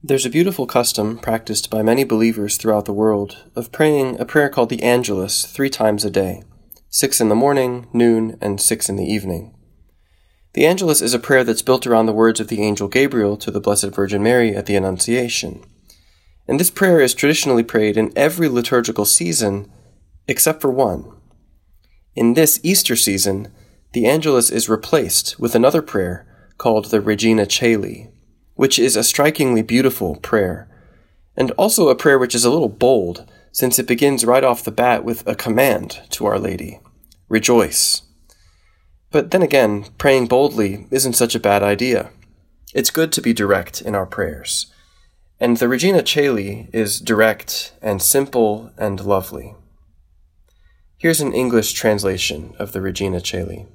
There's a beautiful custom practiced by many believers throughout the world of praying a prayer called the Angelus three times a day six in the morning, noon, and six in the evening. The Angelus is a prayer that's built around the words of the angel Gabriel to the Blessed Virgin Mary at the Annunciation. And this prayer is traditionally prayed in every liturgical season except for one. In this Easter season, the Angelus is replaced with another prayer called the Regina Caeli, which is a strikingly beautiful prayer, and also a prayer which is a little bold, since it begins right off the bat with a command to Our Lady Rejoice. But then again, praying boldly isn't such a bad idea. It's good to be direct in our prayers. And the Regina Caeli is direct and simple and lovely. Here's an English translation of the Regina Caeli.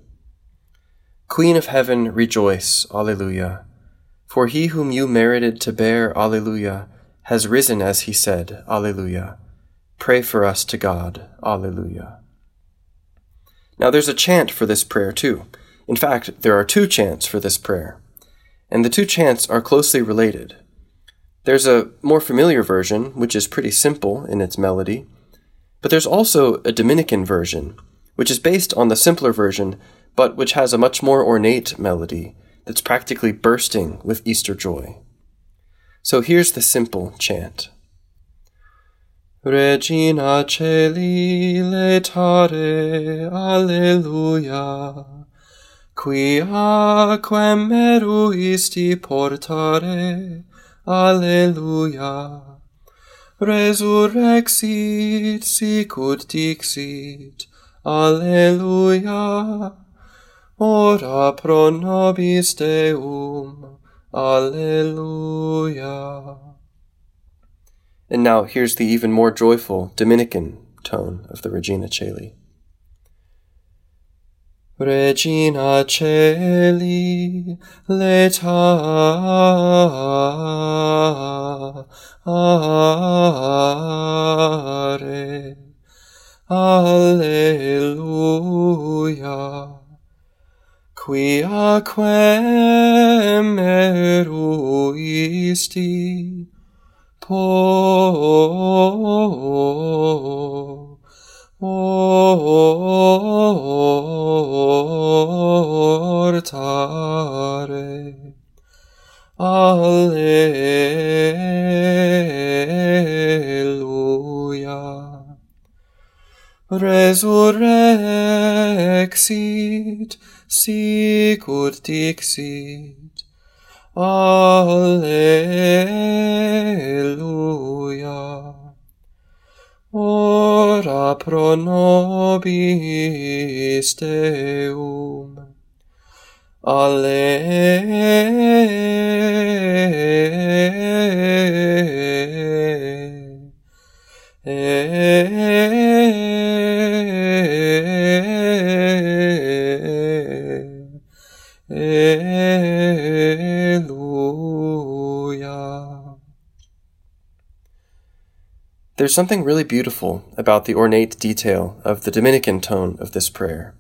Queen of heaven, rejoice, Alleluia. For he whom you merited to bear, Alleluia, has risen as he said, Alleluia. Pray for us to God, Alleluia. Now there's a chant for this prayer too. In fact, there are two chants for this prayer. And the two chants are closely related. There's a more familiar version, which is pretty simple in its melody, but there's also a Dominican version, which is based on the simpler version, but which has a much more ornate melody that's practically bursting with Easter joy. So here's the simple chant. Regina Caeli laetare, alleluia. Quia quem meruisti portare, alleluia. Resurrexit sicut dixit, alleluia. Ora pro nobis Deum, alleluia. And now here's the even more joyful Dominican tone of the Regina Caeli. Regina Caeli, leta alleluia. qui aquem eruisti po ortare alleluia. Resurrexit sicut dixit. Alleluia. Ora pro nobis Deum. Alleluia. There's something really beautiful about the ornate detail of the Dominican tone of this prayer.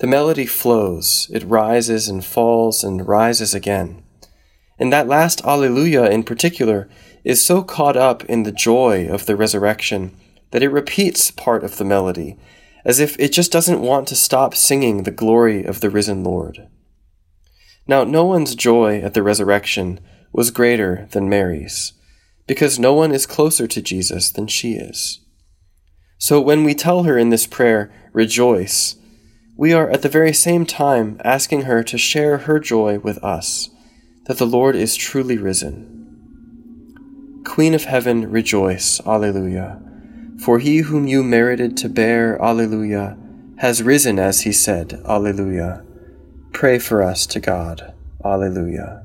The melody flows, it rises and falls and rises again. And that last Alleluia in particular is so caught up in the joy of the resurrection that it repeats part of the melody, as if it just doesn't want to stop singing the glory of the risen Lord. Now, no one's joy at the resurrection was greater than Mary's because no one is closer to Jesus than she is. So when we tell her in this prayer, rejoice, we are at the very same time asking her to share her joy with us, that the Lord is truly risen. Queen of heaven, rejoice, Alleluia. For he whom you merited to bear, Alleluia, has risen as he said, Alleluia. Pray for us to God, Alleluia.